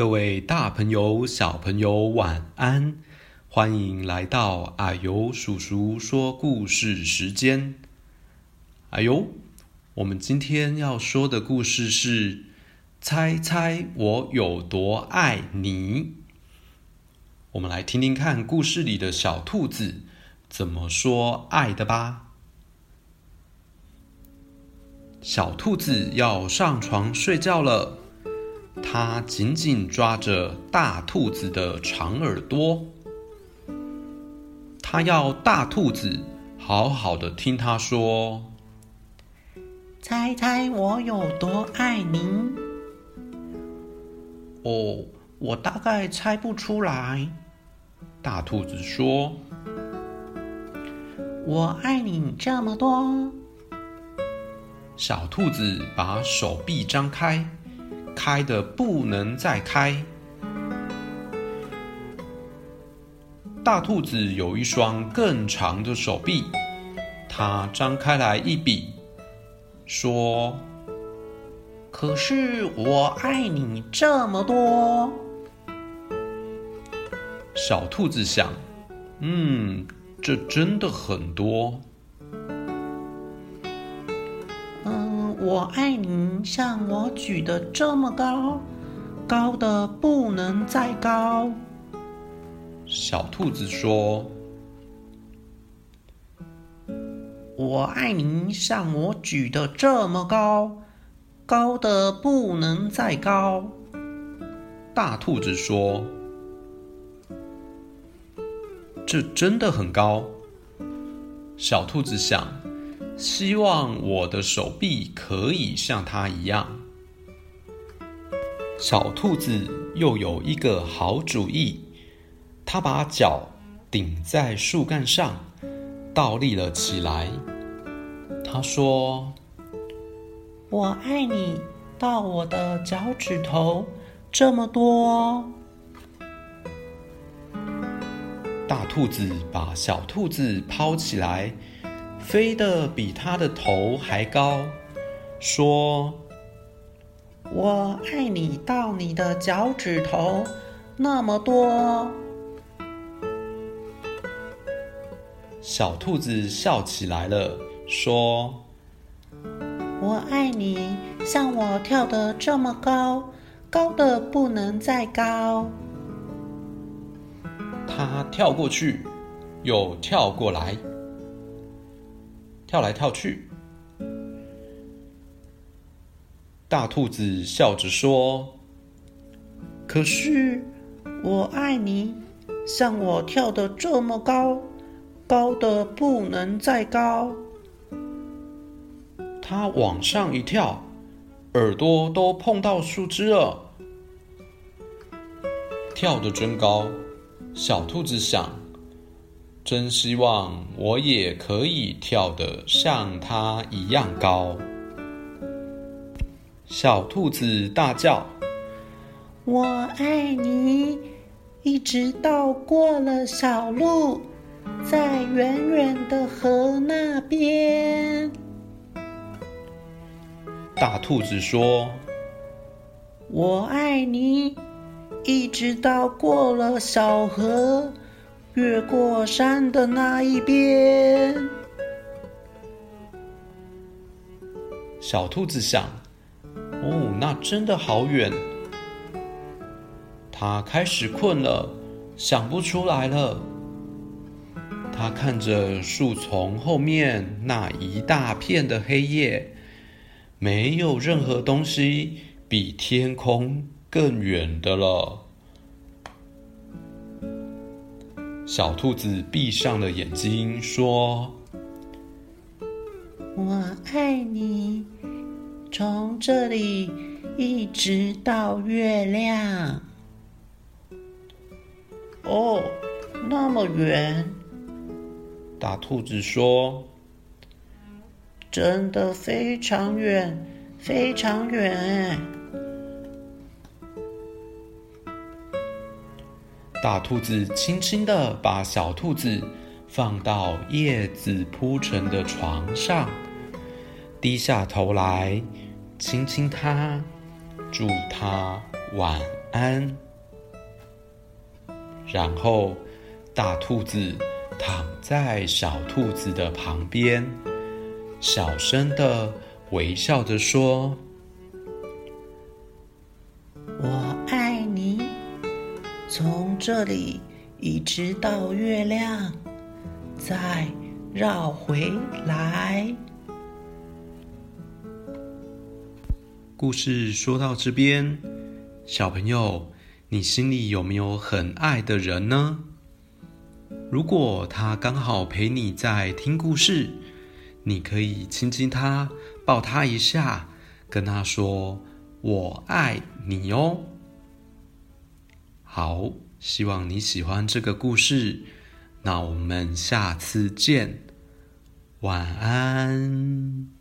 各位大朋友、小朋友，晚安！欢迎来到啊呦叔叔说故事时间。啊呦，我们今天要说的故事是：猜猜我有多爱你？我们来听听看故事里的小兔子怎么说爱的吧。小兔子要上床睡觉了。它紧紧抓着大兔子的长耳朵，它要大兔子好好的听它说：“猜猜我有多爱您？”哦，我大概猜不出来。大兔子说：“我爱你这么多。”小兔子把手臂张开。开的不能再开。大兔子有一双更长的手臂，它张开来一比，说：“可是我爱你这么多。”小兔子想：“嗯，这真的很多。”我爱你，像我举得这么高，高得不能再高。小兔子说：“我爱你，像我举得这么高，高得不能再高。”大兔子说：“这真的很高。”小兔子想。希望我的手臂可以像它一样。小兔子又有一个好主意，它把脚顶在树干上，倒立了起来。它说：“我爱你到我的脚趾头这么多。”大兔子把小兔子抛起来。飞得比他的头还高，说：“我爱你到你的脚趾头那么多。”小兔子笑起来了，说：“我爱你像我跳得这么高，高的不能再高。”它跳过去，又跳过来。跳来跳去，大兔子笑着说：“可是我爱你，像我跳得这么高，高的不能再高。”它往上一跳，耳朵都碰到树枝了，跳得真高。小兔子想。真希望我也可以跳得像它一样高。小兔子大叫：“我爱你！”一直到过了小路，在远远的河那边。大兔子说：“我爱你！”一直到过了小河。越过山的那一边，小兔子想：“哦，那真的好远。”它开始困了，想不出来了。它看着树丛后面那一大片的黑夜，没有任何东西比天空更远的了。小兔子闭上了眼睛，说：“我爱你，从这里一直到月亮。”哦，那么远。大兔子说：“真的非常远，非常远。”大兔子轻轻地把小兔子放到叶子铺成的床上，低下头来亲亲它，祝它晚安。”然后，大兔子躺在小兔子的旁边，小声的微笑着说：“这里一直到月亮，再绕回来。”故事说到这边，小朋友，你心里有没有很爱的人呢？如果他刚好陪你在听故事，你可以亲亲他，抱他一下，跟他说“我爱你”哦。好，希望你喜欢这个故事，那我们下次见，晚安。